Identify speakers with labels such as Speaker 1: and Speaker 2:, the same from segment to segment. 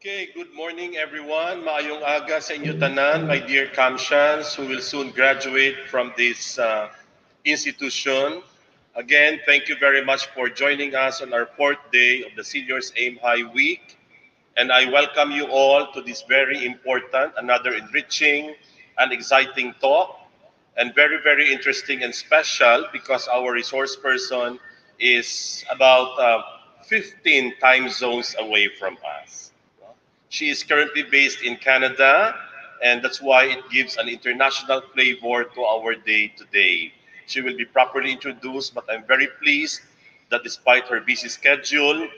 Speaker 1: Okay, good morning everyone. Maayong aga sa inyo tanan, my dear Kamshans who will soon graduate from this uh, institution. Again, thank you very much for joining us on our fourth day of the Seniors Aim High Week. And I welcome you all to this very important, another enriching and exciting talk. And very, very interesting and special because our resource person is about uh, 15 time zones away from us. She is currently based in Canada, and that's why it gives an international flavor to our day today. She will be properly introduced, but I'm very pleased that despite her busy schedule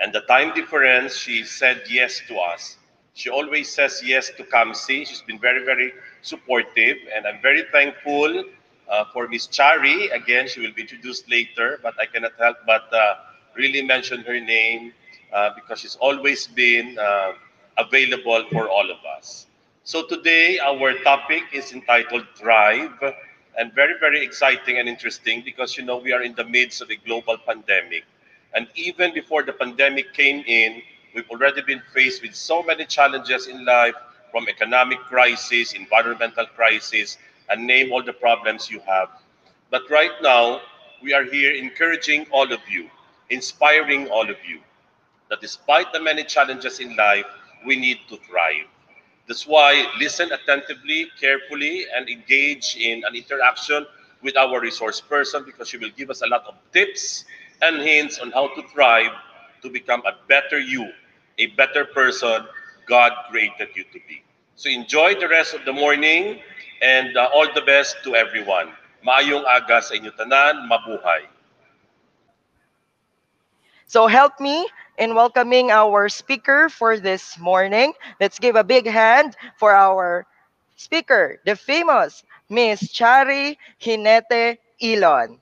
Speaker 1: and the time difference, she said yes to us. She always says yes to Kamsi. She's been very, very supportive, and I'm very thankful uh, for Miss Chari. Again, she will be introduced later, but I cannot help but uh, really mention her name uh, because she's always been uh, available for all of us. So today, our topic is entitled Thrive, and very, very exciting and interesting because, you know, we are in the midst of a global pandemic. And even before the pandemic came in, we've already been faced with so many challenges in life, from economic crisis, environmental crisis, and name all the problems you have. But right now, we are here encouraging all of you, inspiring all of you, that despite the many challenges in life, we need to thrive. That's why listen attentively, carefully, and engage in an interaction with our resource person because she will give us a lot of tips and hints on how to thrive to become a better you, a better person God created you to be. So enjoy the rest of the morning and uh, all the best to everyone. Maayong aga sa inyo tanan, mabuhay.
Speaker 2: So help me in welcoming our speaker for this morning. Let's give a big hand for our speaker, the famous Miss Chari Hinete Ilon.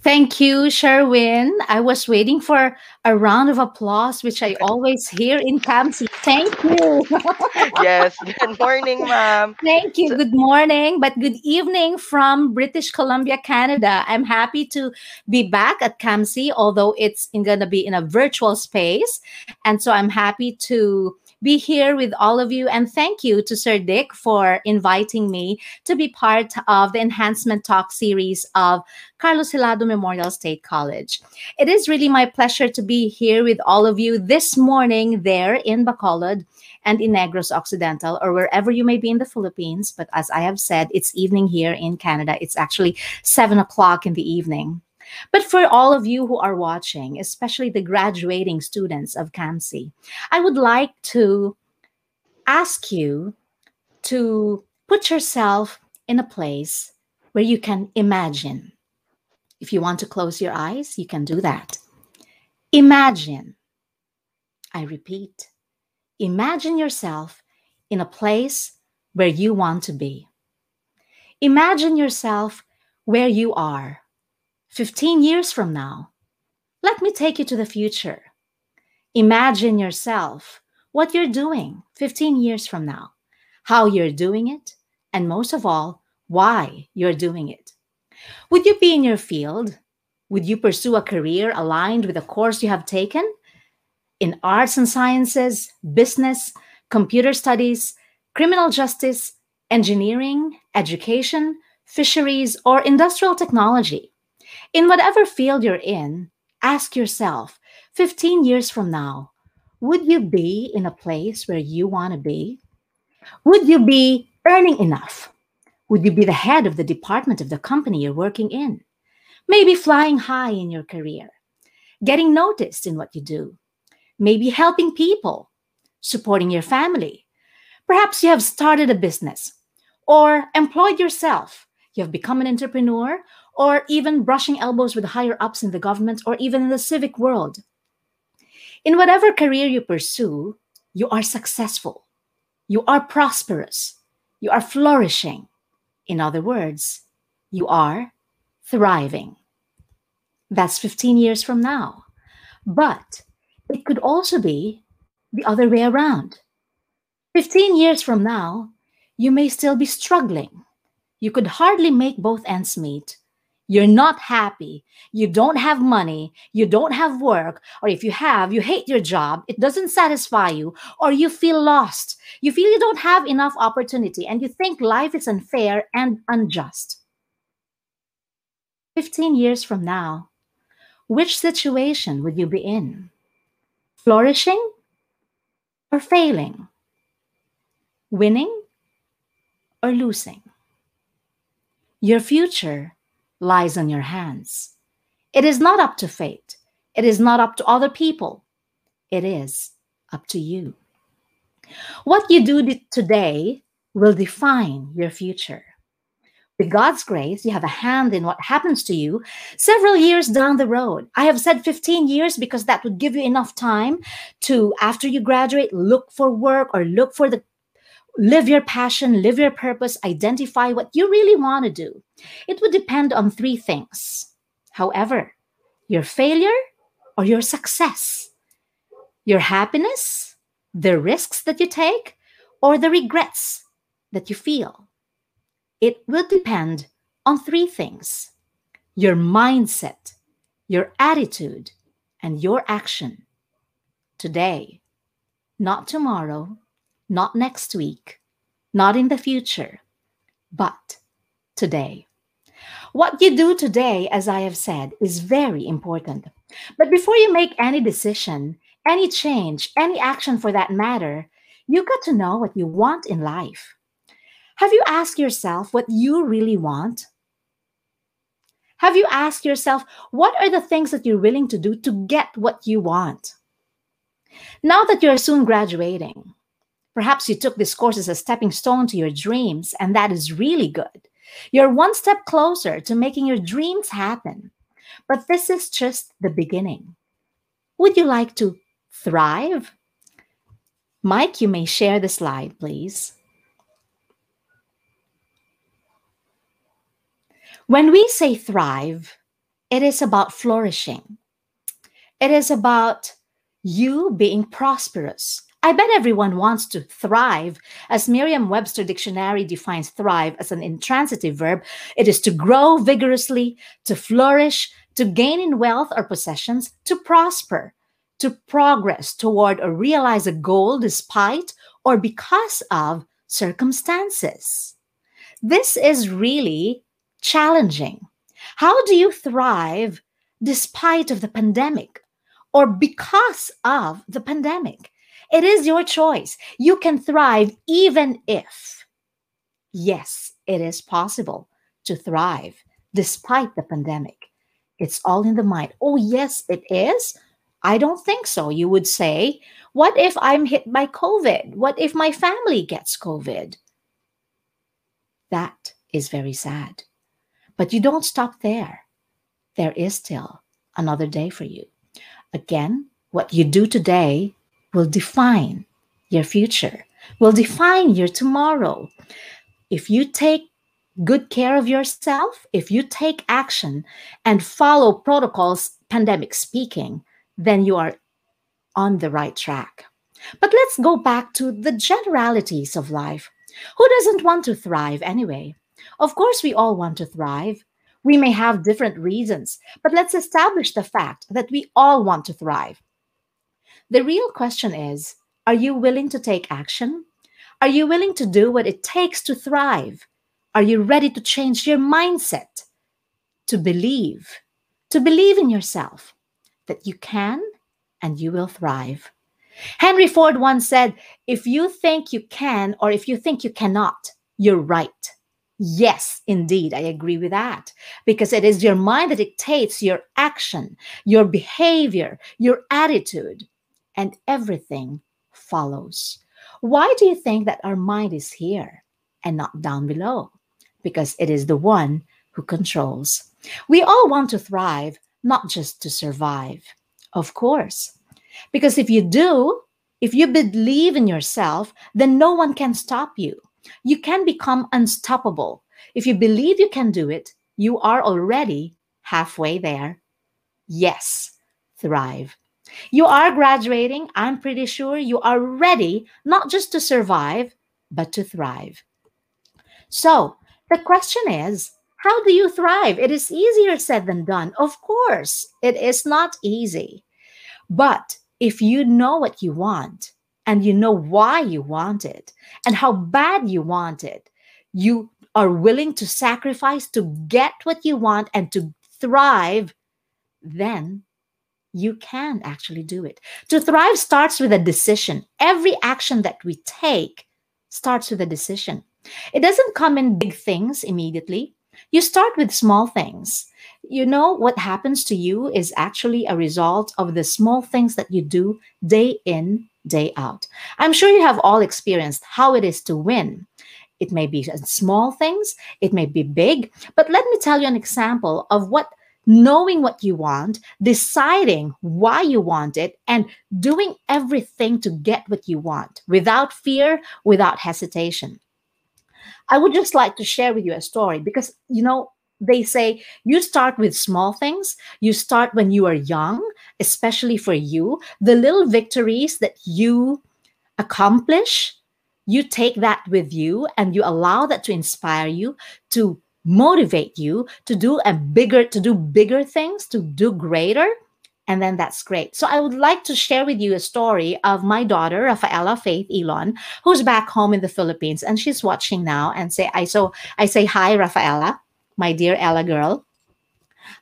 Speaker 3: Thank you, Sherwin. I was waiting for a round of applause, which I always hear in Kamsi. Thank you.
Speaker 2: yes, good morning, ma'am.
Speaker 3: Thank you. Good morning, but good evening from British Columbia, Canada. I'm happy to be back at Kamsi, although it's going to be in a virtual space. And so I'm happy to be here with all of you. And thank you to Sir Dick for inviting me to be part of the Enhancement Talk series of Carlos Hilado Memorial State College. It is really my pleasure to be here with all of you this morning there in Bacolod and in Negros Occidental or wherever you may be in the Philippines. But as I have said, it's evening here in Canada. It's actually seven o'clock in the evening. But for all of you who are watching, especially the graduating students of CAMSI, I would like to ask you to put yourself in a place where you can imagine. If you want to close your eyes, you can do that. Imagine. I repeat, imagine yourself in a place where you want to be. Imagine yourself where you are 15 years from now. Let me take you to the future. Imagine yourself what you're doing 15 years from now, how you're doing it, and most of all, why you're doing it. Would you be in your field? Would you pursue a career aligned with the course you have taken? In arts and sciences, business, computer studies, criminal justice, engineering, education, fisheries, or industrial technology? In whatever field you're in, ask yourself 15 years from now, would you be in a place where you want to be? Would you be earning enough? Would you be the head of the department of the company you're working in? Maybe flying high in your career, getting noticed in what you do, maybe helping people, supporting your family. Perhaps you have started a business or employed yourself. You have become an entrepreneur or even brushing elbows with higher ups in the government or even in the civic world. In whatever career you pursue, you are successful, you are prosperous, you are flourishing. In other words, you are thriving. That's 15 years from now. But it could also be the other way around. 15 years from now, you may still be struggling. You could hardly make both ends meet you're not happy, you don't have money, you don't have work, or if you have, you hate your job, it doesn't satisfy you, or you feel lost, you feel you don't have enough opportunity, and you think life is unfair and unjust. 15 years from now, which situation would you be in? Flourishing or failing? Winning or losing? Your future lies on your hands. It is not up to fate. It is not up to other people. It is up to you. What you do today will define your future. With God's grace, you have a hand in what happens to you several years down the road. I have said 15 years because that would give you enough time to, after you graduate, look for work or look for the live your passion, live your purpose, identify what you really want to do. It would depend on three things. However, your failure or your success, your happiness, the risks that you take, or the regrets that you feel. It will depend on three things your mindset, your attitude, and your action. Today, not tomorrow, not next week, not in the future, but today. What you do today, as I have said, is very important. But before you make any decision, any change, any action for that matter, you got to know what you want in life. Have you asked yourself what you really want? Have you asked yourself what are the things that you're willing to do to get what you want? Now that you're soon graduating, Perhaps you took this course as a stepping stone to your dreams, and that is really good. You're one step closer to making your dreams happen. But this is just the beginning. Would you like to thrive? Mike, you may share the slide, please. When we say thrive, it is about flourishing. It is about you being prosperous, I bet everyone wants to thrive. As Merriam Webster Dictionary defines thrive as an intransitive verb, it is to grow vigorously, to flourish, to gain in wealth or possessions, to prosper, to progress toward or realize a goal despite or because of circumstances. This is really challenging. How do you thrive despite of the pandemic or because of the pandemic? It is your choice. You can thrive even if, yes, it is possible to thrive despite the pandemic. It's all in the mind. Oh, yes, it is. I don't think so. You would say, what if I'm hit by COVID? What if my family gets COVID? That is very sad. But you don't stop there. There is still another day for you. Again, what you do today will define your future, will define your tomorrow. If you take good care of yourself, if you take action and follow protocols, pandemic speaking, then you are on the right track. But let's go back to the generalities of life. Who doesn't want to thrive anyway? Of course, we all want to thrive. We may have different reasons, but let's establish the fact that we all want to thrive. The real question is are you willing to take action? Are you willing to do what it takes to thrive? Are you ready to change your mindset? To believe, to believe in yourself that you can and you will thrive. Henry Ford once said, If you think you can or if you think you cannot, you're right. Yes, indeed, I agree with that. Because it is your mind that dictates your action, your behavior, your attitude and everything follows. Why do you think that our mind is here and not down below? Because it is the one who controls. We all want to thrive, not just to survive. Of course. Because if you do, if you believe in yourself, then no one can stop you. You can become unstoppable. If you believe you can do it, you are already halfway there. Yes, thrive. You are graduating. I'm pretty sure you are ready not just to survive, but to thrive. So the question is How do you thrive? It is easier said than done. Of course, it is not easy. But if you know what you want and you know why you want it and how bad you want it, you are willing to sacrifice to get what you want and to thrive, then you can actually do it. To thrive starts with a decision. Every action that we take starts with a decision. It doesn't come in big things immediately. You start with small things. You know, what happens to you is actually a result of the small things that you do day in, day out. I'm sure you have all experienced how it is to win. It may be small things, it may be big, but let me tell you an example of what knowing what you want, deciding why you want it, and doing everything to get what you want without fear, without hesitation. I would just like to share with you a story because, you know, they say you start with small things. You start when you are young, especially for you. The little victories that you accomplish, you take that with you and you allow that to inspire you to motivate you to do a bigger to do bigger things to do greater and then that's great so i would like to share with you a story of my daughter rafaela faith elon who's back home in the philippines and she's watching now and say i so i say hi rafaela my dear ella girl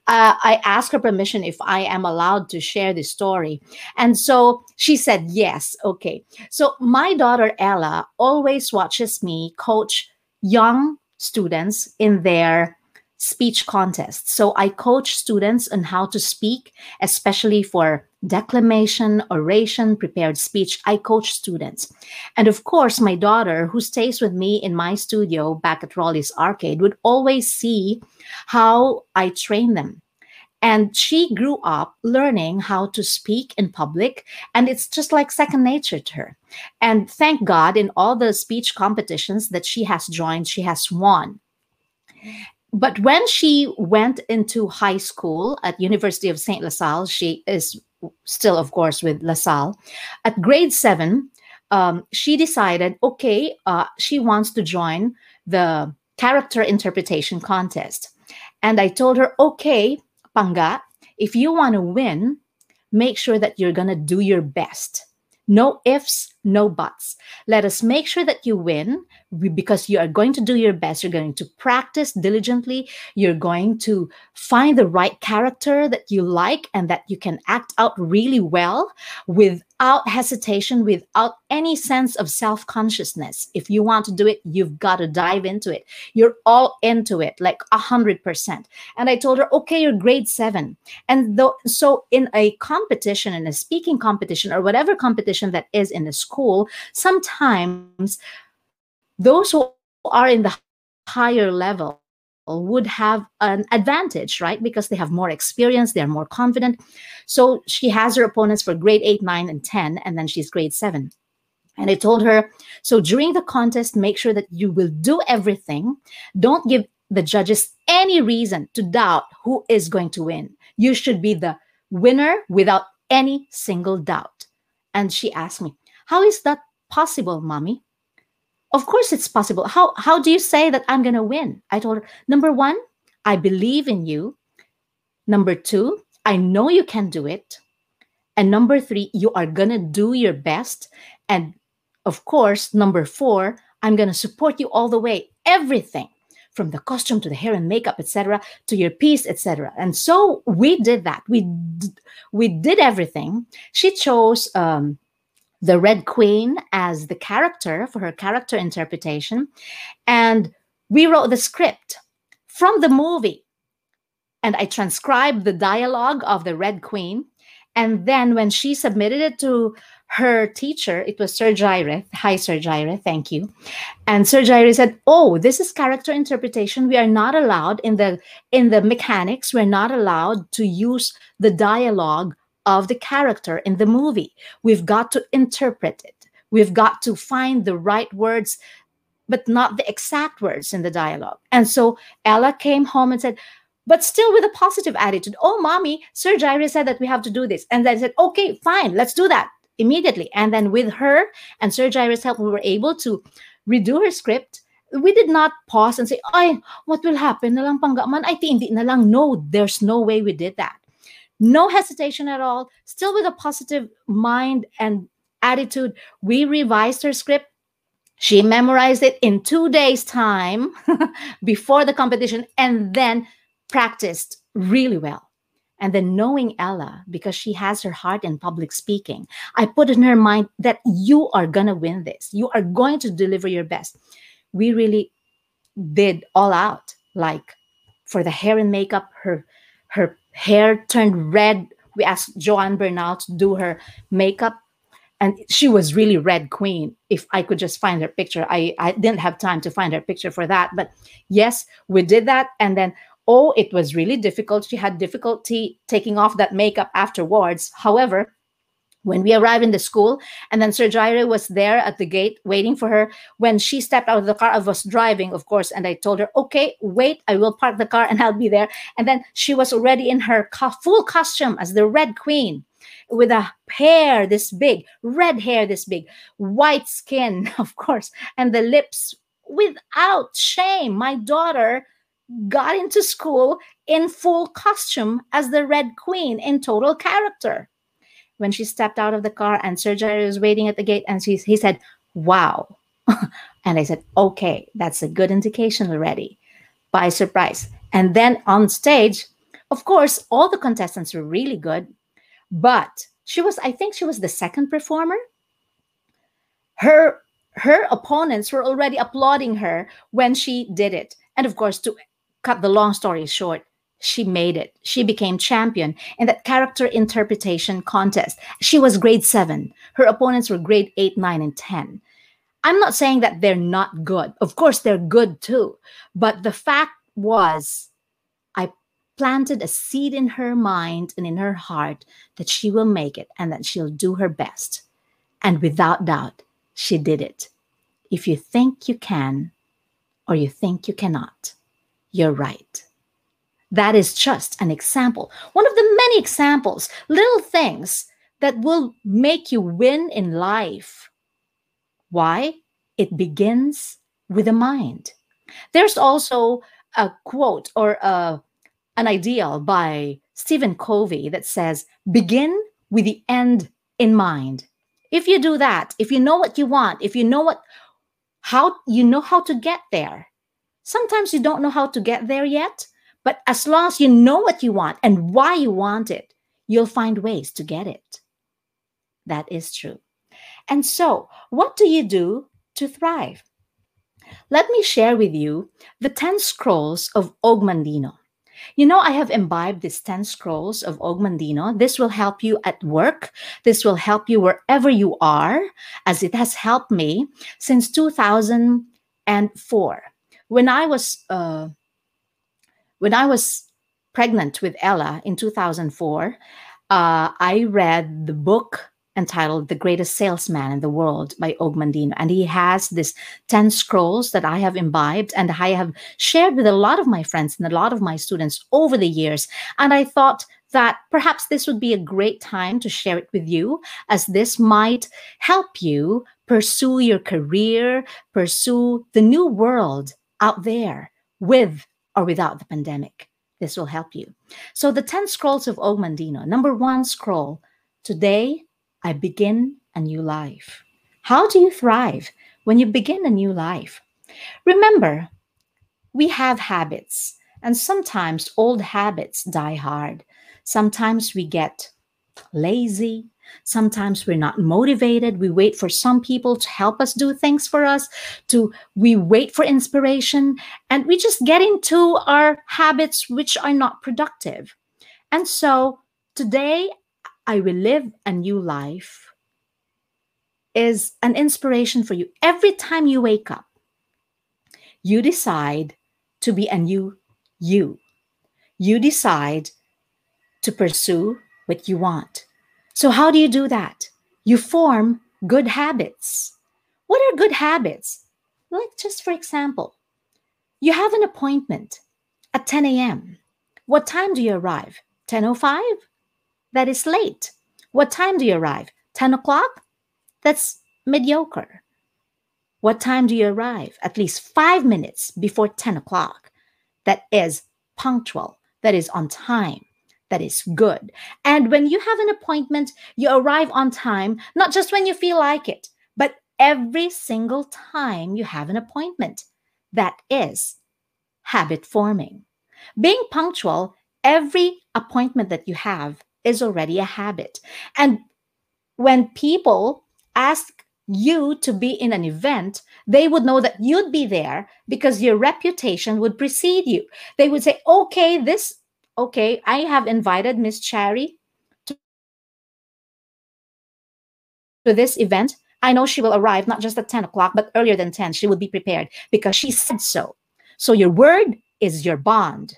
Speaker 3: uh, I asked her permission if I am allowed to share this story. And so she said, yes, okay. So my daughter Ella always watches me coach young students in their speech contests. So I coach students on how to speak, especially for declamation, oration, prepared speech. I coach students. And of course, my daughter, who stays with me in my studio back at Raleigh's Arcade, would always see how I train them. And she grew up learning how to speak in public, and it's just like second nature to her. And thank God, in all the speech competitions that she has joined, she has won. But when she went into high school at University of St. LaSalle, she is still, of course, with LaSalle. At grade seven, um, she decided, okay, uh, she wants to join the character interpretation contest. And I told her, okay, Panga, if you want to win, make sure that you're going to do your best. No ifs, no buts. Let us make sure that you win because you are going to do your best. You're going to practice diligently. You're going to find the right character that you like and that you can act out really well without hesitation, without any sense of self consciousness. If you want to do it, you've got to dive into it. You're all into it, like a hundred percent. And I told her, okay, you're grade seven. And though, so in a competition, in a speaking competition or whatever competition that is in a school, sometimes those who are in the higher level would have an advantage, right? Because they have more experience, they're more confident. So she has her opponents for grade 8, 9, and 10, and then she's grade 7. And I told her, so during the contest, make sure that you will do everything. Don't give the judges any reason to doubt who is going to win. You should be the winner without any single doubt. And she asked me, How is that possible, mommy? Of course it's possible. How how do you say that I'm to win? I told her, number 1, I believe in you. Number 2, I know you can do it. And number 3, you are to do your best. And of course, number 4, I'm to support you all the way. Everything from the costume to the hair and makeup etc to your piece etc and so we did that we d- we did everything she chose um, the Red Queen as the character for her character interpretation. And we wrote the script from the movie. And I transcribed the dialogue of the Red Queen. And then when she submitted it to her teacher, it was Sir Jaire. Hi, Sir Jaire. Thank you. And Sir Jaire said, "Oh, this is character interpretation. We are not allowed in the in the mechanics. We're not allowed to use the dialogue of the character in the movie. We've got to interpret it. We've got to find the right words, but not the exact words in the dialogue. And so Ella came home and said, but still with a positive attitude. Oh, mommy, Sir Jairus said that we have to do this. And then I said, okay, fine, let's do that immediately. And then with her and Sir Jairus' help, we were able to redo her script we did not pause and say, ay, what will happen na lang panggaman? Ti, hindi na lang. No, there's no way we did that. No hesitation at all. Still with a positive mind and attitude. We revised her script. She memorized it in two days' time before the competition and then practiced really well. And then knowing Ella, because she has her heart in public speaking, I put in her mind that you are going to win this. You are going to deliver your best. We really did all out. Like for the hair and makeup, her her hair turned red. We asked Joanne Bernal to do her makeup. And she was really red queen. If I could just find her picture, I, I didn't have time to find her picture for that. But yes, we did that. And then oh, it was really difficult. She had difficulty taking off that makeup afterwards. However, when we arrived in the school, and then Sir Jairo was there at the gate waiting for her. When she stepped out of the car, I was driving, of course, and I told her, okay, wait, I will park the car and I'll be there. And then she was already in her co- full costume as the Red Queen with a hair this big, red hair this big, white skin, of course, and the lips without shame. My daughter got into school in full costume as the Red Queen in total character. When she stepped out of the car and Sir was waiting at the gate, and she, he said, Wow. and I said, Okay, that's a good indication already. By surprise. And then on stage, of course, all the contestants were really good, but she was, I think she was the second performer. Her her opponents were already applauding her when she did it. And of course, to cut the long story short, she made it. She became champion in that character interpretation contest. She was grade seven. Her opponents were grade eight, nine, and 10. I'm not saying that they're not good. Of course, they're good too. But the fact was, I planted a seed in her mind and in her heart that she will make it and that she'll do her best. And without doubt, she did it. If you think you can or you think you cannot, you're right. That is just an example, one of the many examples, little things that will make you win in life. Why? It begins with the mind. There's also a quote or a, an ideal by Stephen Covey that says, begin with the end in mind. If you do that, if you know what you want, if you know what how you know how to get there, Sometimes you don't know how to get there yet, but as long as you know what you want and why you want it, you'll find ways to get it. That is true. And so, what do you do to thrive? Let me share with you the 10 scrolls of Og Mandino. You know, I have imbibed these 10 scrolls of Og Mandino. This will help you at work. This will help you wherever you are, as it has helped me since 2004 when I was uh, when I was pregnant with Ella in 2004, uh, I read the book entitled The Greatest Salesman in the World by Og Mandino. And he has this 10 scrolls that I have imbibed and I have shared with a lot of my friends and a lot of my students over the years. And I thought that perhaps this would be a great time to share it with you, as this might help you pursue your career, pursue the new world out there with or without the pandemic. This will help you. So, the 10 scrolls of Og Mandino. Number one scroll Today, I begin a new life. How do you thrive when you begin a new life? Remember, we have habits, and sometimes old habits die hard. Sometimes we get lazy, sometimes we're not motivated. We wait for some people to help us do things for us to we wait for inspiration and we just get into our habits which are not productive. And so today i will live a new life is an inspiration for you. Every time you wake up you decide to be a new you. You decide to pursue what you want so, how do you do that? You form good habits. What are good habits? Like, just for example, you have an appointment at 10 a.m. What time do you arrive? 10.05? That is late. What time do you arrive? 10 o'clock? That's mediocre. What time do you arrive? At least five minutes before 10 o'clock. That is punctual, that is on time, that is good. And when you have an appointment, you arrive on time, not just when you feel like it, but every single time you have an appointment. That is habit forming. Being punctual, every appointment that you have is already a habit. And when people ask you to be in an event, they would know that you'd be there because your reputation would precede you. They would say, okay, this, okay, I have invited Miss Chari to, this event. I know she will arrive not just at 10 o'clock, but earlier than 10. She would be prepared because she said so. So your word is your bond.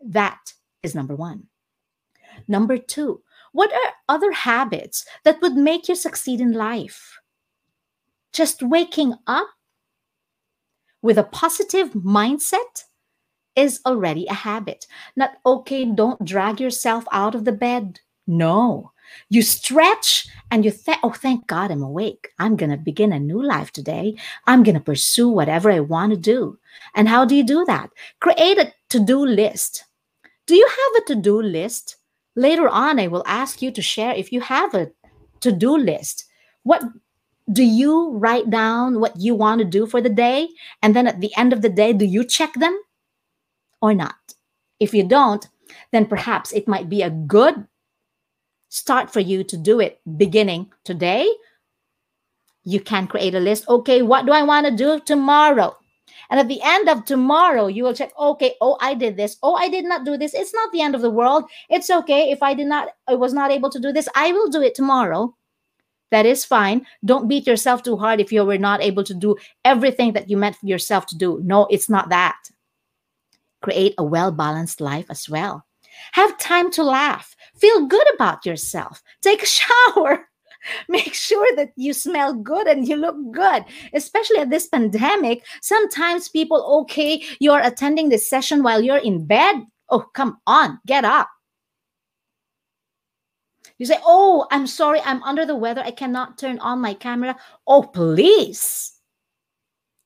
Speaker 3: That is number one. Number two, what are other habits that would make you succeed in life? Just waking up with a positive mindset is already a habit. Not okay, don't drag yourself out of the bed. No. You stretch and you think, oh, thank God I'm awake. I'm going to begin a new life today. I'm going to pursue whatever I want to do. And how do you do that? Create a to do list. Do you have a to do list? Later on, I will ask you to share if you have a to do list. What do you write down what you want to do for the day? And then at the end of the day, do you check them or not? If you don't, then perhaps it might be a good start for you to do it beginning today. You can create a list. Okay, what do I want to do tomorrow? And at the end of tomorrow, you will check, okay, oh, I did this. Oh, I did not do this. It's not the end of the world. It's okay. If I did not, I was not able to do this, I will do it tomorrow. That is fine. Don't beat yourself too hard if you were not able to do everything that you meant for yourself to do. No, it's not that. Create a well balanced life as well. Have time to laugh. Feel good about yourself. Take a shower. Make sure that you smell good and you look good, especially at this pandemic. Sometimes people, okay, you're attending this session while you're in bed. Oh, come on, get up. You say, Oh, I'm sorry, I'm under the weather. I cannot turn on my camera. Oh, please.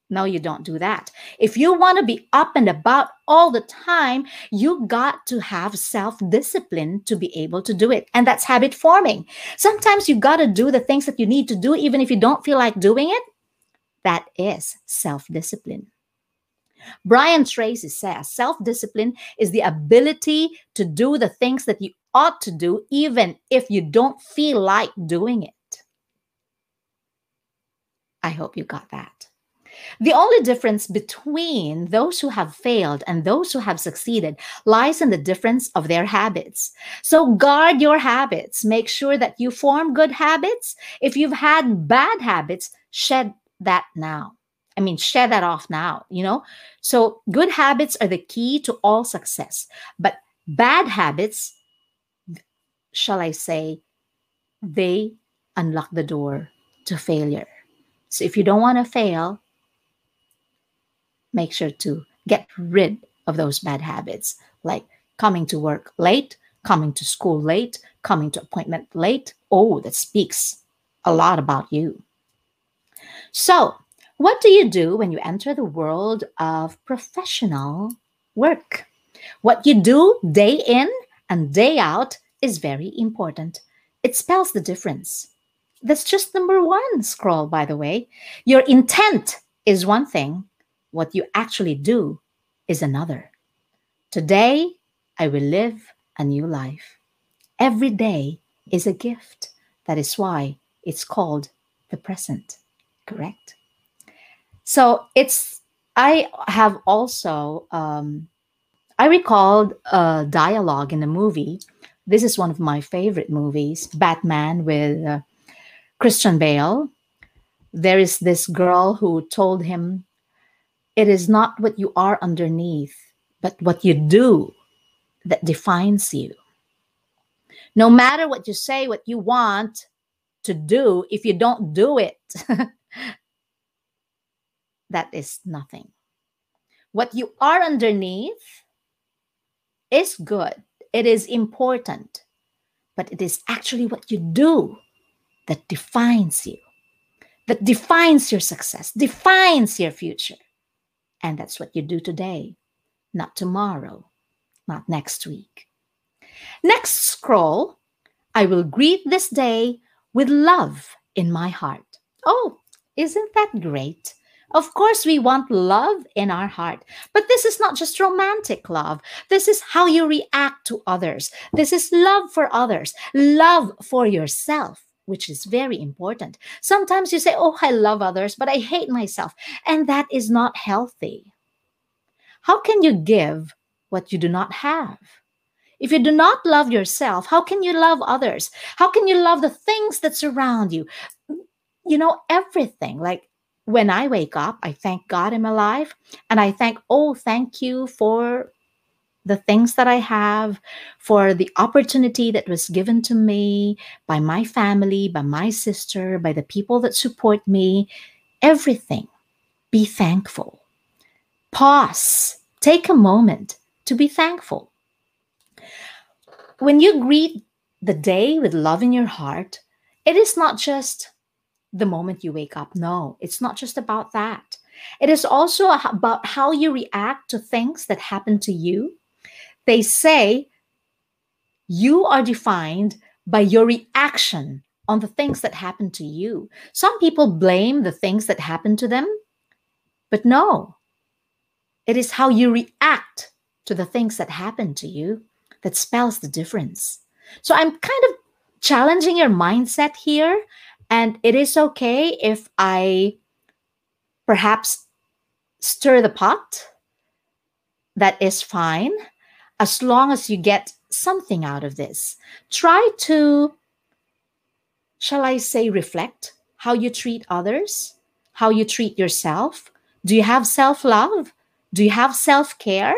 Speaker 3: No, you don't do that. If you want to be up and about all the time, you got to have self discipline to be able to do it. And that's habit forming. Sometimes you got to do the things that you need to do, even if you don't feel like doing it. That is self discipline. Brian Tracy says self discipline is the ability to do the things that you ought to do, even if you don't feel like doing it. I hope you got that. The only difference between those who have failed and those who have succeeded lies in the difference of their habits. So guard your habits. Make sure that you form good habits. If you've had bad habits, shed that now. I mean, shed that off now, you know? So good habits are the key to all success. But bad habits, shall I say, they unlock the door to failure. So if you don't want to fail, make sure to get rid of those bad habits like coming to work late, coming to school late, coming to appointment late. Oh, that speaks a lot about you. So, what do you do when you enter the world of professional work? What you do day in and day out is very important. It spells the difference. That's just number one scroll, by the way. Your intent is one thing, what you actually do is another. Today, I will live a new life. Every day is a gift. That is why it's called the present, correct? So it's, I have also, um, I recalled a dialogue in a movie. This is one of my favorite movies, Batman with uh, Christian Bale. There is this girl who told him it is not what you are underneath, but what you do that defines you. No matter what you say, what you want to do, if you don't do it, that is nothing. What you are underneath is good, it is important, but it is actually what you do that defines you. that defines your success, defines your future. And that's what you do today, not tomorrow, not next week. Next scroll, I will greet this day with love in my heart. Oh, isn't that great? Of course, we want love in our heart, but this is not just romantic love. This is how you react to others. This is love for others, love for yourself, which is very important. Sometimes you say, Oh, I love others, but I hate myself. And that is not healthy. How can you give what you do not have? If you do not love yourself, how can you love others? How can you love the things that surround you? You know, everything. Like when I wake up, I thank God I'm alive. And I thank, oh, thank you for the things that I have, for the opportunity that was given to me by my family, by my sister, by the people that support me. Everything. Be thankful. Pause. Take a moment to be thankful. When you greet the day with love in your heart, it is not just the moment you wake up. No, it's not just about that. It is also about how you react to things that happen to you. They say you are defined by your reaction on the things that happen to you. Some people blame the things that happen to them, but no, it is how you react to the things that happen to you that spells the difference. So I'm kind of challenging your mindset here and it is okay if I perhaps stir the pot. That is fine, as long as you get something out of this. Try to, shall I say, reflect how you treat others, how you treat yourself. Do you have self love? Do you have self care?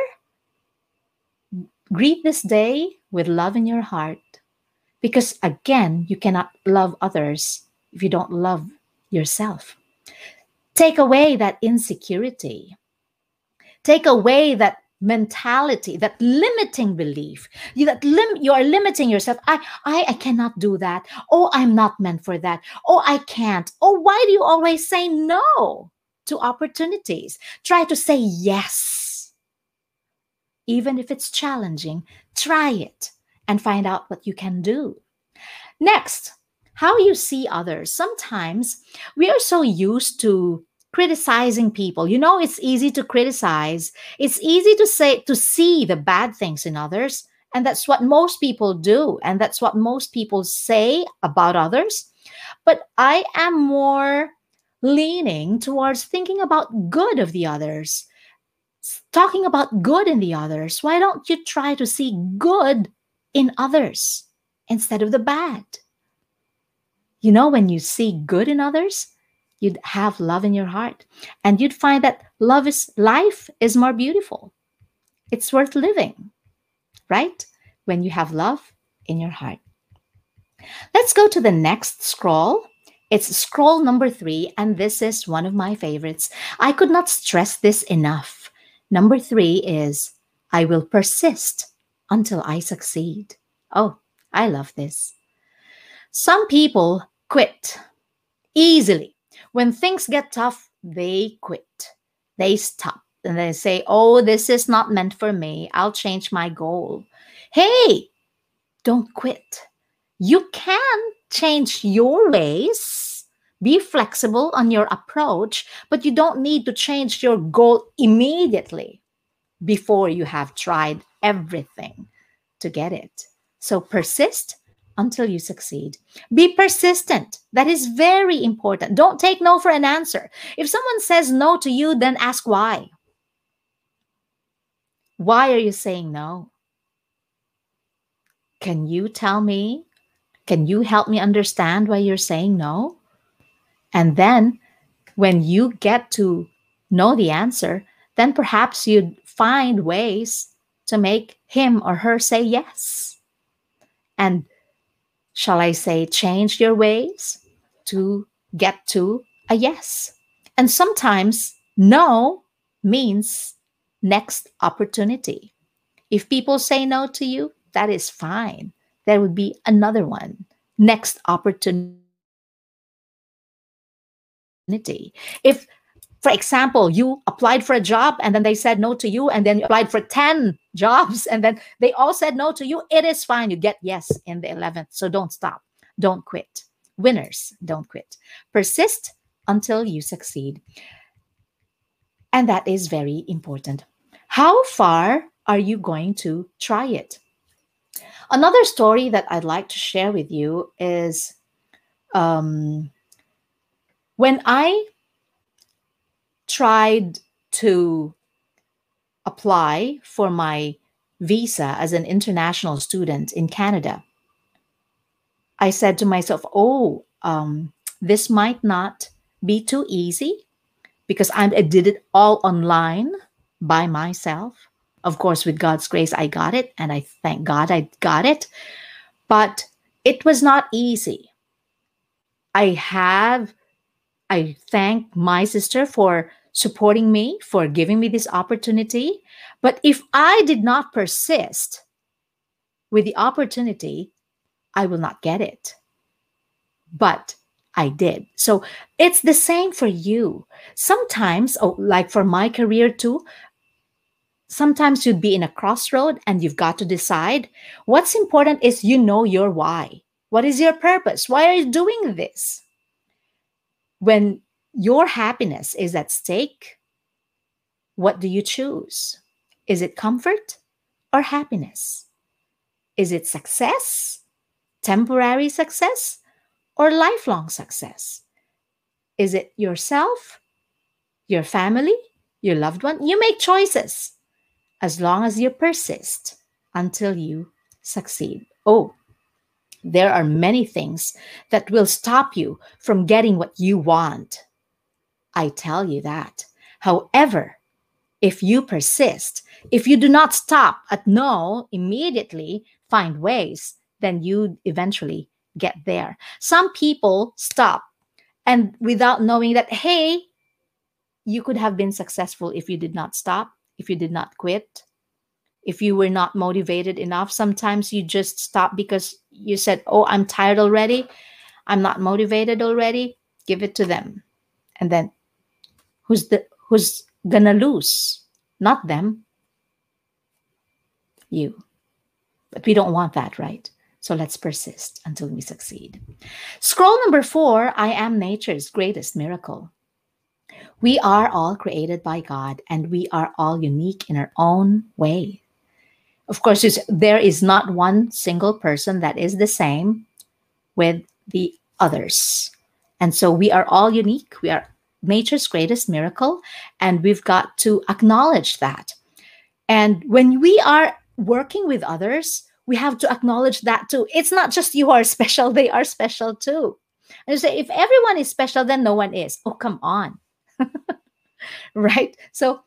Speaker 3: Greet this day with love in your heart because, again, you cannot love others if you don't love yourself. Take away that insecurity. Take away that mentality, that limiting belief. You that lim- you are limiting yourself. I, I I cannot do that. Oh, I'm not meant for that. Oh, I can't. Oh, why do you always say no to opportunities? Try to say yes. Even if it's challenging, try it and find out what you can do. Next, how you see others. Sometimes we are so used to criticizing people. You know, it's easy to criticize. It's easy to say to see the bad things in others, and that's what most people do, and that's what most people say about others. But I am more leaning towards thinking about good of the others. Talking about good in the others. Why don't you try to see good in others instead of the bad? You know, when you see good in others, you'd have love in your heart. And you'd find that love is life is more beautiful. It's worth living, right? When you have love in your heart. Let's go to the next scroll. It's scroll number three, and this is one of my favorites. I could not stress this enough. Number three is I will persist until I succeed. Oh, I love this. Some people quit easily. When things get tough, they quit. They stop and they say, Oh, this is not meant for me. I'll change my goal. Hey, don't quit. You can change your ways, be flexible on your approach, but you don't need to change your goal immediately before you have tried everything to get it. So persist until you succeed. Be persistent. That is very important. Don't take no for an answer. If someone says no to you, then ask why. Why are you saying no? Can you tell me? Can you help me understand why you're saying no? And then when you get to know the answer, then perhaps you'd find ways to make him or her say yes. And shall I say, change your ways to get to a yes. And sometimes no means next opportunity. If people say no to you, that is fine. There would be another one, next opportunity. If, for example, you applied for a job and then they said no to you, and then you applied for 10 jobs and then they all said no to you, it is fine. You get yes in the 11th. So don't stop. Don't quit. Winners don't quit. Persist until you succeed. And that is very important. How far are you going to try it? Another story that I'd like to share with you is um, when I tried to apply for my visa as an international student in Canada, I said to myself, oh, um, this might not be too easy because I did it all online by myself. Of course, with God's grace, I got it, and I thank God I got it. But it was not easy. I have, I thank my sister for supporting me, for giving me this opportunity. But if I did not persist with the opportunity, I will not get it. But I did. So it's the same for you. Sometimes, oh, like for my career too, sometimes you'd be in a crossroad and you've got to decide. What's important is you know your why. What is your purpose? Why are you doing this? When your happiness is at stake, what do you choose? Is it comfort or happiness? Is it success, temporary success, or lifelong success? Is it yourself, your family, your loved one? You make choices as long as you persist until you succeed. Oh, there are many things that will stop you from getting what you want. I tell you that. However, if you persist, if you do not stop at no immediately, find ways, then you eventually get there. Some people stop and without knowing that, hey, you could have been successful if you did not stop if you did not quit, if you were not motivated enough. Sometimes you just stop because you said, Oh, I'm tired already. I'm not motivated already. Give it to them. And then who's the who's gonna lose? Not them. You. But we don't want that, right? So let's persist until we succeed. Scroll number four I am nature's greatest miracle. We are all created by God and we are all unique in our own way. Of course, there is not one single person that is the same with the others. And so we are all unique. We are nature's greatest miracle, and we've got to acknowledge that. And when we are working with others, we have to acknowledge that too. It's not just you are special, they are special too. And you say, if everyone is special, then no one is. Oh, come on. right? So,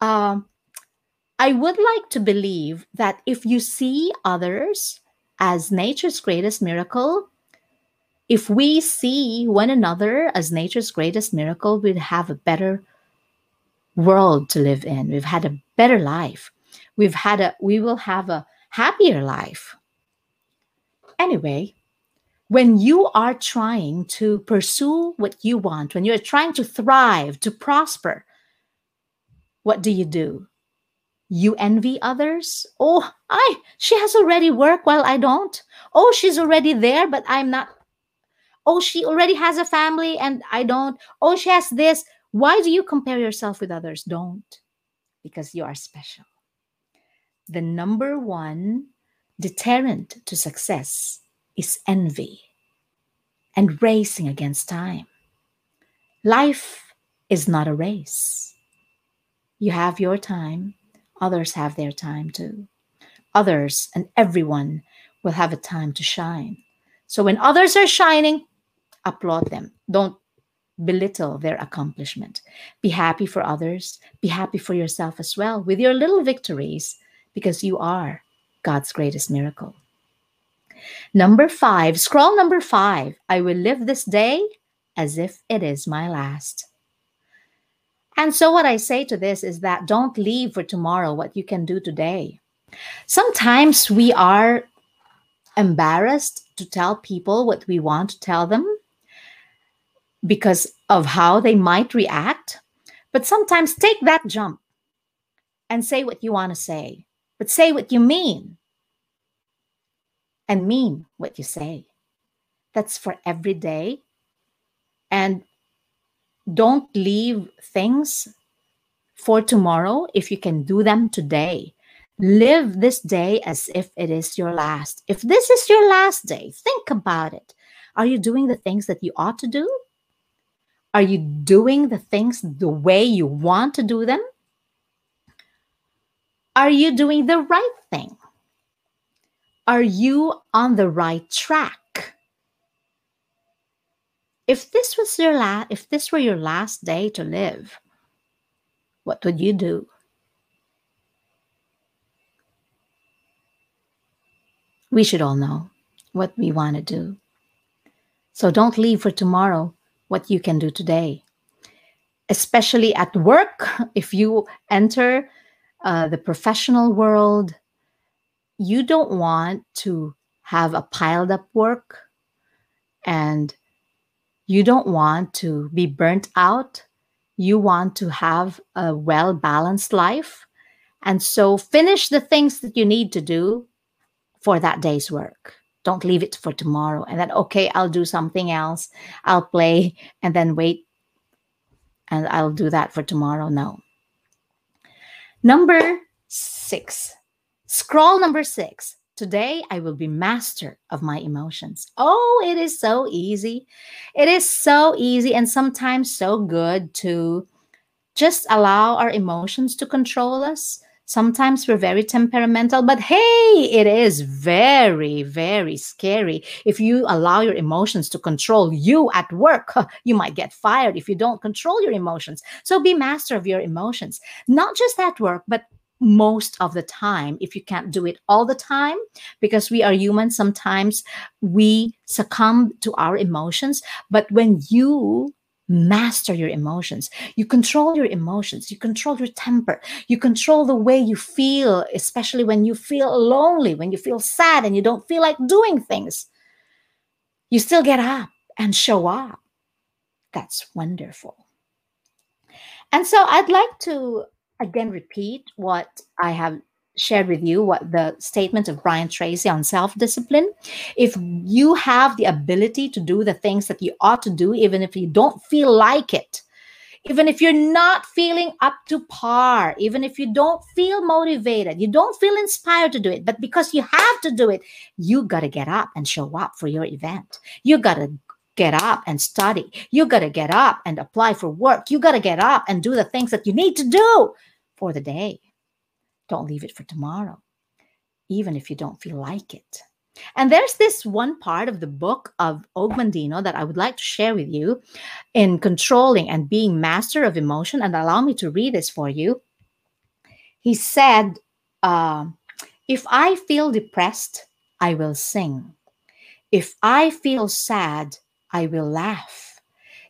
Speaker 3: um, I would like to believe that if you see others as nature's greatest miracle, if we see one another as nature's greatest miracle, we'd have a better world to live in. We've had a better life. We've had a we will have a happier life. Anyway, when you are trying to pursue what you want, when you're trying to thrive, to prosper, what do you do? You envy others? Oh, I she has already work while I don't. Oh, she's already there, but I'm not. Oh, she already has a family and I don't. Oh, she has this. Why do you compare yourself with others? Don't. Because you are special. The number one deterrent to success is envy and racing against time. Life is not a race. You have your time, others have their time too. Others and everyone will have a time to shine. So when others are shining, applaud them. Don't belittle their accomplishment. Be happy for others, be happy for yourself as well with your little victories because you are God's greatest miracle. Number five, scroll number five. I will live this day as if it is my last. And so, what I say to this is that don't leave for tomorrow what you can do today. Sometimes we are embarrassed to tell people what we want to tell them because of how they might react, but sometimes take that jump and say what you want to say, but say what you mean and mean what you say. That's for every day. And don't leave things for tomorrow if you can do them today. Live this day as if it is your last. If this is your last day, think about it. Are you doing the things that you ought to do? Are you doing the things the way you want to do them? Are you doing the right thing? Are you on the right track? If this was your last if this were your last day to live, what would you do? We should all know what we want to do. So don't leave for tomorrow what you can do today. Especially at work, if you enter uh, the professional world, you don't want to have a piled up work and you don't want to be burnt out. You want to have a well balanced life. And so finish the things that you need to do for that day's work. Don't leave it for tomorrow and then, okay, I'll do something else. I'll play and then wait and I'll do that for tomorrow. No. Number six, scroll number six. Today, I will be master of my emotions. Oh, it is so easy. It is so easy and sometimes so good to just allow our emotions to control us. Sometimes we're very temperamental, but hey, it is very, very scary. If you allow your emotions to control you at work, you might get fired if you don't control your emotions. So be master of your emotions, not just at work, but most of the time if you can't do it all the time because we are human sometimes we succumb to our emotions but when you master your emotions. You control your emotions. You control your temper. You control the way you feel, especially when you feel lonely, when you feel sad and you don't feel like doing things. You still get up and show up. That's wonderful. And so I'd like to again repeat what I have shared with you what the statement of Brian Tracy on self discipline. If you have the ability to do the things that you ought to do, even if you don't feel like it, even if you're not feeling up to par, even if you don't feel motivated, you don't feel inspired to do it, but because you have to do it, you got to get up and show up for your event. You got to get up and study. You got to get up and apply for work. You got to get up and do the things that you need to do for the day. Don't leave it for tomorrow, even if you don't feel like it. And there's this one part of the book of Og Mandino that I would like to share with you in controlling and being master of emotion. And allow me to read this for you. He said, uh, If I feel depressed, I will sing. If I feel sad, I will laugh.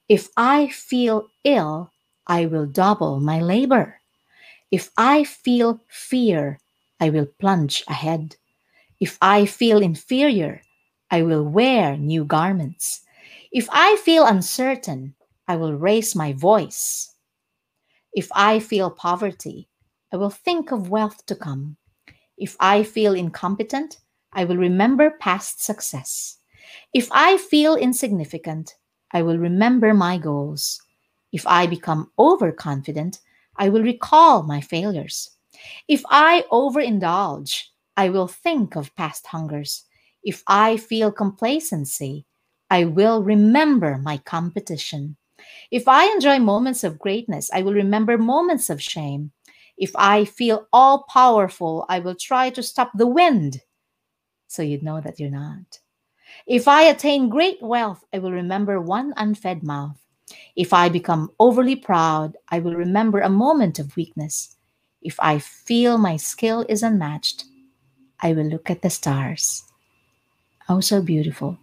Speaker 3: If I feel ill, I will double my labor. If I feel fear, I will plunge ahead. If I feel inferior, I will wear new garments. If I feel uncertain, I will raise my voice. If I feel poverty, I will think of wealth to come. If I feel incompetent, I will remember past success. If I feel insignificant, I will remember my goals. If I become overconfident, I will recall my failures. If I overindulge, I will think of past hungers. If I feel complacency, I will remember my competition. If I enjoy moments of greatness, I will remember moments of shame. If I feel all powerful, I will try to stop the wind so you'd know that you're not. If I attain great wealth, I will remember one unfed mouth. If I become overly proud, I will remember a moment of weakness. If I feel my skill is unmatched, I will look at the stars. Oh, so beautiful.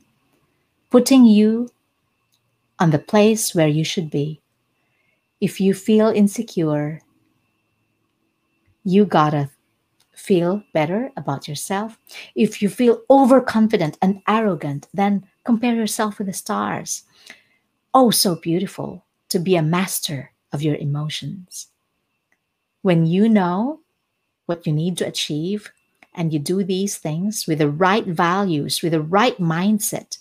Speaker 3: Putting you on the place where you should be. If you feel insecure, you gotta feel better about yourself. If you feel overconfident and arrogant, then compare yourself with the stars oh so beautiful to be a master of your emotions. When you know what you need to achieve and you do these things with the right values, with the right mindset,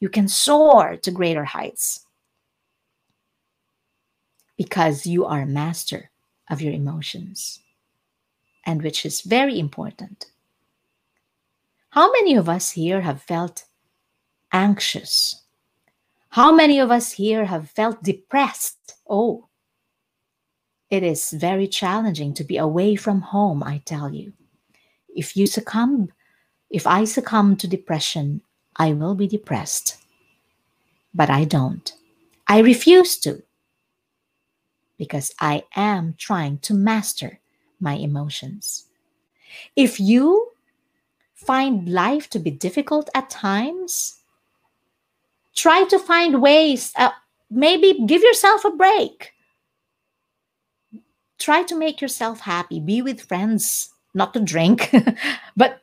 Speaker 3: you can soar to greater heights because you are a master of your emotions, and which is very important. How many of us here have felt anxious? How many of us here have felt depressed? Oh, it is very challenging to be away from home, I tell you. If you succumb, if I succumb to depression, I will be depressed. But I don't. I refuse to because I am trying to master my emotions. If you find life to be difficult at times, try to find ways, uh, maybe give yourself a break. Try to make yourself happy. Be with friends, not to drink, but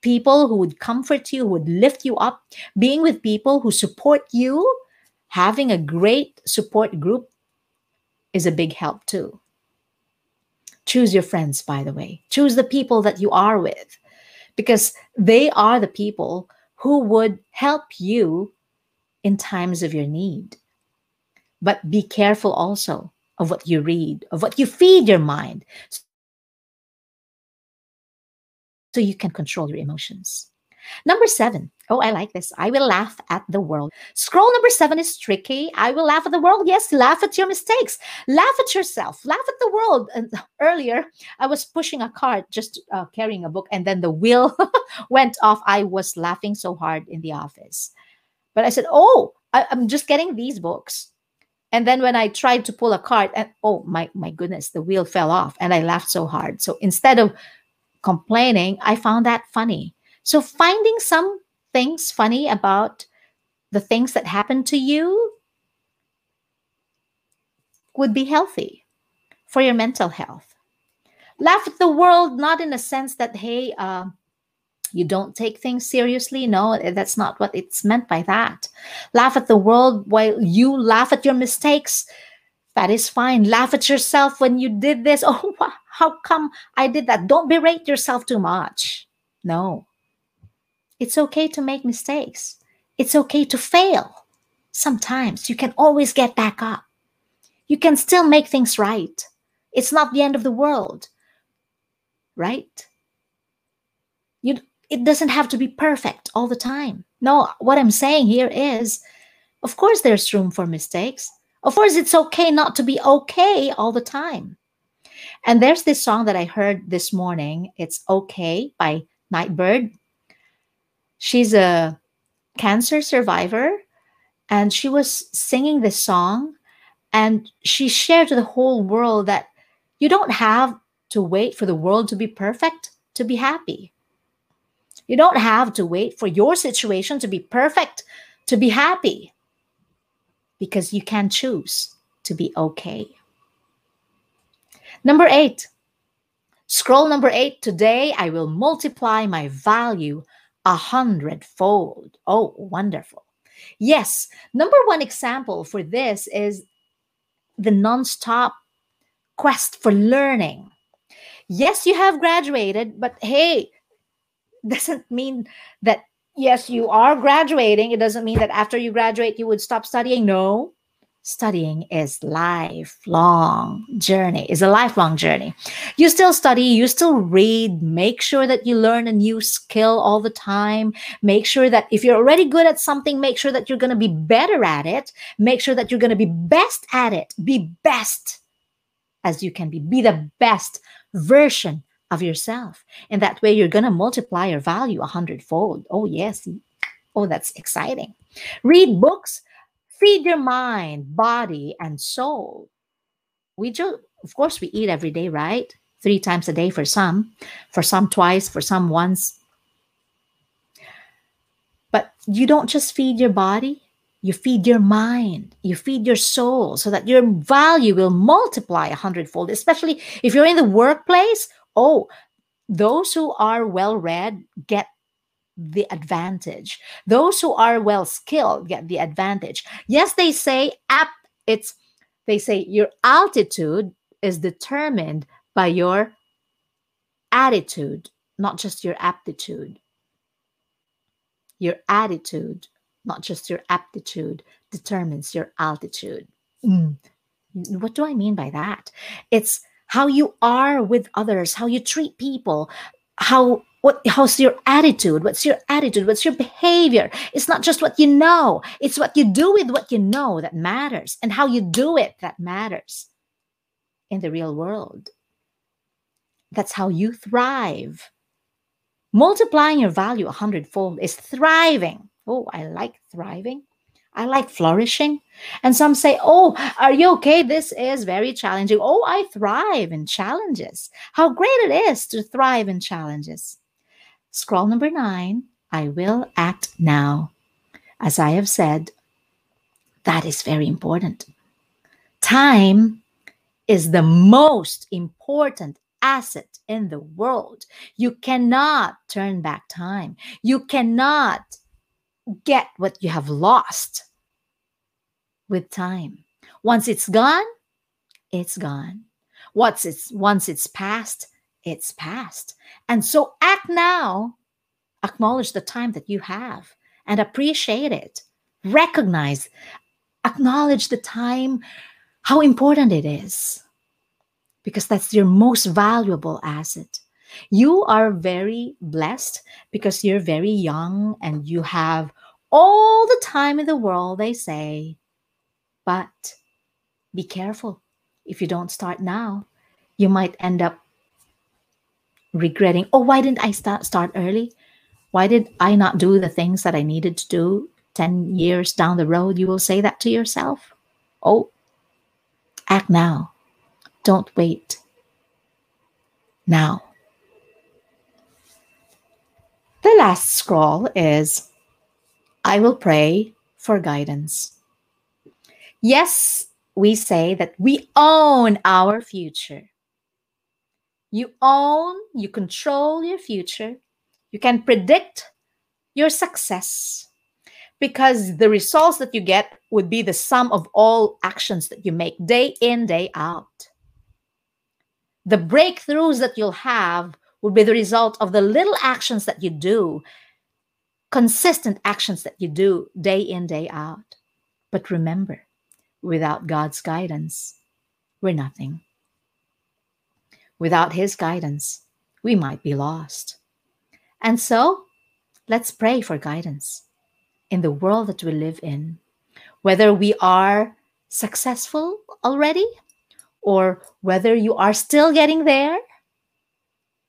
Speaker 3: people who would comfort you, who would lift you up, being with people who support you, having a great support group is a big help too. Choose your friends, by the way. Choose the people that you are with because they are the people who would help you in times of your need. But be careful also of what you read, of what you feed your mind, so you can control your emotions. Number seven, Oh, I like this. I will laugh at the world. Scroll number seven is tricky. I will laugh at the world. Yes, laugh at your mistakes. Laugh at yourself. Laugh at the world. And earlier, I was pushing a cart, just uh, carrying a book, and then the wheel went off. I was laughing so hard in the office. But I said, Oh, I, I'm just getting these books. And then when I tried to pull a cart, and oh my my goodness, the wheel fell off, and I laughed so hard. So instead of complaining, I found that funny. So finding some things funny about the things that happen to you would be healthy for your mental health. Laugh at the world, not in a sense that, hey, uh, you don't take things seriously. No, that's not what it's meant by that. Laugh at the world while you laugh at your mistakes. That is fine. Laugh at yourself when you did this. Oh, how come I did that? Don't berate yourself too much. No. It's okay to make mistakes. It's okay to fail. Sometimes you can always get back up. You can still make things right. It's not the end of the world. Right? It doesn't have to be perfect all the time. No, what I'm saying here is of course there's room for mistakes. Of course it's okay not to be okay all the time. And there's this song that I heard this morning. It's Okay by Nightbirde she's a cancer survivor and she was singing this song and she shared to the whole world that you don't have to wait for the world to be perfect to be happy. You don't have to wait for your situation to be perfect to be happy because you can choose to be okay. Number eight, scroll number eight. Today I will multiply my value a hundredfold. Oh, wonderful. Yes, number one example for this is the nonstop quest for learning. Yes, you have graduated, but hey, doesn't mean that yes, you are graduating. It doesn't mean that after you graduate you would stop studying. No. Studying is lifelong journey. Is a lifelong journey. You still study. You still read. Make sure that you learn a new skill all the time. Make sure that if you're already good at something make sure that you're going to be better at it. Make sure that you're going to be best at it. Be best as you can be. Be the best version of yourself and that way you're going to multiply your value a hundredfold oh yes oh that's exciting read books feed your mind, body, and soul. We do, of course, we eat every day, right? Three times a day for some, for some twice, for some once. But you don't just feed your body, you feed your mind, you feed your soul so that your value will multiply a hundredfold, especially if you're in the workplace. Oh, those who are well read get the advantage. Those who are well skilled get the advantage. Yes, they say app it's They say your altitude is determined by your attitude, not just your aptitude. Your attitude, not just your aptitude, determines your altitude. Mm. What do I mean by that? It's how you are with others, how you treat people, how what how's your attitude what's your attitude what's your behavior. It's not just what you know it's what you do with what you know that matters and how you do it that matters in the real world. That's how you thrive. Multiplying your value a hundredfold is thriving. Oh i like thriving I like flourishing. And some say, Oh, are you okay? This is very challenging. Oh, I thrive in challenges. How great it is to thrive in challenges. Scroll number nine I will act now. As I have said, that is very important. Time is the most important asset in the world. You cannot turn back time. You cannot get what you have lost with time. Once it's gone, it's gone. Once it's once it's past, it's past. And so act now. Acknowledge the time that you have and appreciate it. Recognize, acknowledge the time, how important it is. Because that's your most valuable asset. You are very blessed because you're very young and you have all the time in the world, they say. But be careful. If you don't start now, you might end up regretting, oh, why didn't I start, start early? Why did I not do the things that I needed to do 10 years down the road? You will say that to yourself. Oh, act now. Don't wait. Now. The last scroll is I will pray for guidance. Yes, we say that we own our future. You own, you control your future. You can predict your success because the results that you get would be the sum of all actions that you make day in, day out. The breakthroughs that you'll have will be the result of the little actions that you do, consistent actions that you do day in, day out. But remember, without God's guidance, we're nothing. Without His guidance, we might be lost. And so, let's pray for guidance in the world that we live in, whether we are successful already or whether you are still getting there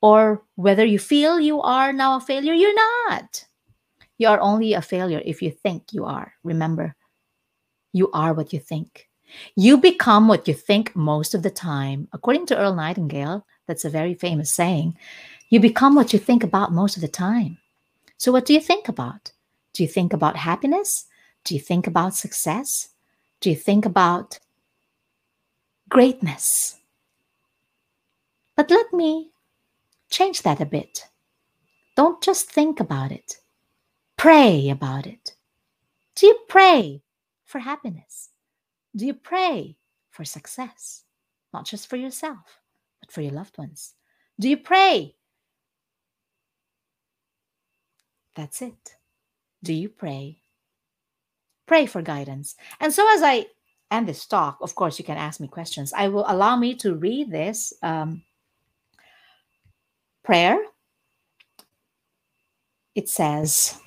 Speaker 3: or whether you feel you are now a failure, you're not. You are only a failure if you think you are. Remember, you are what you think. You become what you think most of the time. According to Earl Nightingale, that's a very famous saying, you become what you think about most of the time. So, what do you think about? Do you think about happiness? Do you think about success? Do you think about greatness? But let me change that a bit. Don't just think about it, pray about it. Do you pray for happiness? Do you pray for success? Not just for yourself, but for your loved ones. Do you pray? That's it. Do you pray? Pray for guidance. And so, as I end this talk, of course, you can ask me questions. I will allow me to read this um, prayer. It says,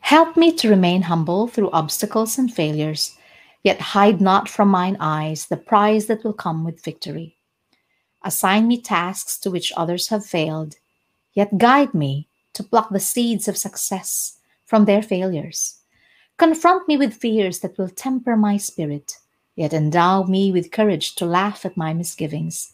Speaker 3: Help me to remain humble through obstacles and failures, yet hide not from mine eyes the prize that will come with victory. Assign me tasks to which others have failed, yet guide me to pluck the seeds of success from their failures. Confront me with fears that will temper my spirit, yet endow me with courage to laugh at my misgivings.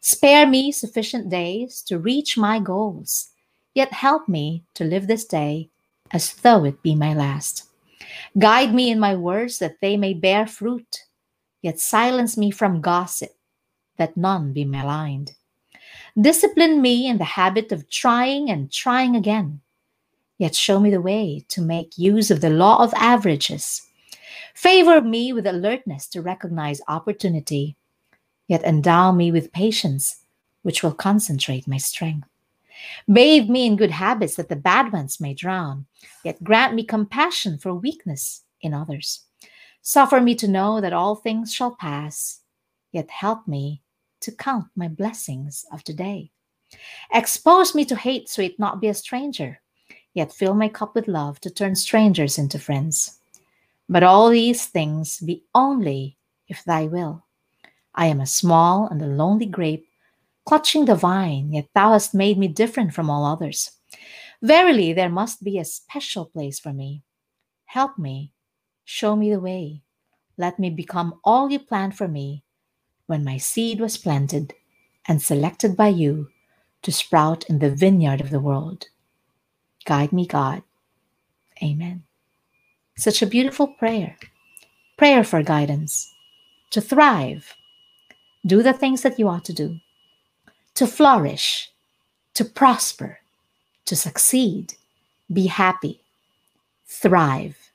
Speaker 3: Spare me sufficient days to reach my goals, yet help me to live this day as though it be my last. Guide me in my words that they may bear fruit, yet silence me from gossip, that none be maligned. Discipline me in the habit of trying and trying again, yet show me the way to make use of the law of averages. Favor me with alertness to recognize opportunity, yet endow me with patience, which will concentrate my strength. Bathe me in good habits that the bad ones may drown, yet grant me compassion for weakness in others. Suffer me to know that all things shall pass, yet help me to count my blessings of today. Expose me to hate so it not be a stranger, yet fill my cup with love to turn strangers into friends. But all these things be only if thy will. I am a small and a lonely grape, clutching the vine, yet thou hast made me different from all others. Verily, there must be a special place for me. Help me, show me the way. Let me become all you planned for me when my seed was planted and selected by you to sprout in the vineyard of the world. Guide me, God. Amen. Such a beautiful prayer. Prayer for guidance, to thrive, do the things that you ought to do, to flourish, to prosper, to succeed, be happy, thrive.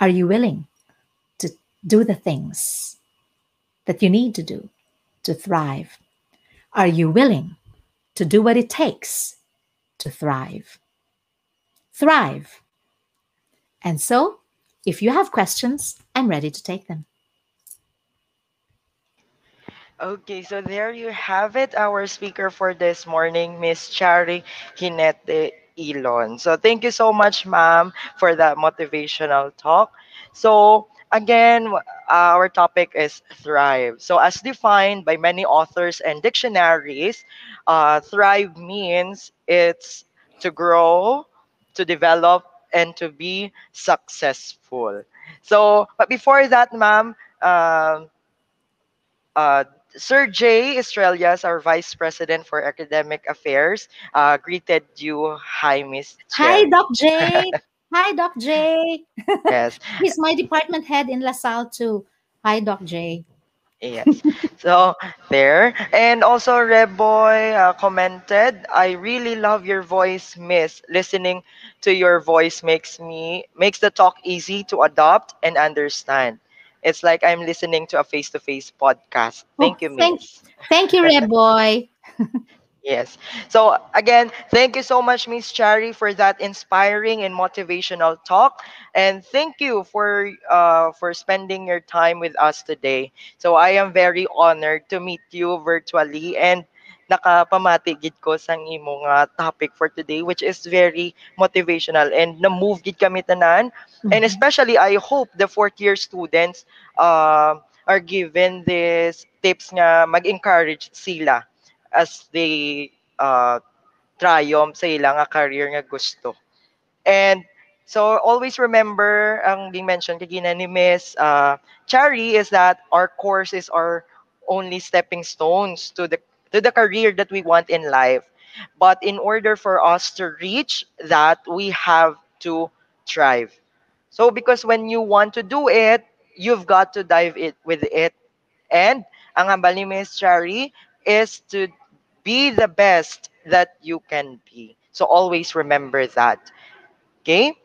Speaker 3: Are you willing to do the things that you need to do to thrive? Are you willing to do what it takes to thrive? Thrive. And so, if you have questions, I'm ready to take them.
Speaker 2: Okay, so there you have it, our speaker for this morning, Miss Chari Hinete Elon. So thank you so much, ma'am, for that motivational talk. So again, our topic is thrive. So as defined by many authors and dictionaries, uh, thrive means it's to grow, to develop, and to be successful. So, but before that, ma'am, um, uh, Sir Jay Estrellas, our Vice President for Academic Affairs, uh, greeted you. Hi, Miss
Speaker 3: Hi. Doc J. Hi, Doc J.
Speaker 2: Yes,
Speaker 3: He's my department head in LaSalle too. Hi, Doc J.
Speaker 2: yes. So there, and also Reboy uh, commented, "I really love your voice, Miss. Listening to your voice makes me makes the talk easy to adopt and understand. It's like I'm listening to a face-to-face podcast.
Speaker 3: Oh,
Speaker 2: Thank you,
Speaker 3: thank,
Speaker 2: Miss."
Speaker 3: thank you, Red Boy.
Speaker 2: Yes. So again, thank you so much, Miss Chari, for that inspiring and motivational talk, and thank you for uh, for spending your time with us today. So I am very honored to meet you virtually and nakapamati gid ko sang imo nga topic for today which is very motivational and na-move gid kami tanan and
Speaker 3: Mhm.
Speaker 2: especially I hope the fourth year students uh, are given this tips nga mag-encourage sila as they uh, triumph sa ilang nga career nga gusto. And so always remember ang being mentioned kagina ni Miss uh, Chari is that our courses are only stepping stones to the to the career that we want in life. But in order for us to reach that, we have to thrive. So because when you want to do it, you've got to dive it with it. And ang hambal ni Chari is to be the best that you can be. So always remember that. Okay?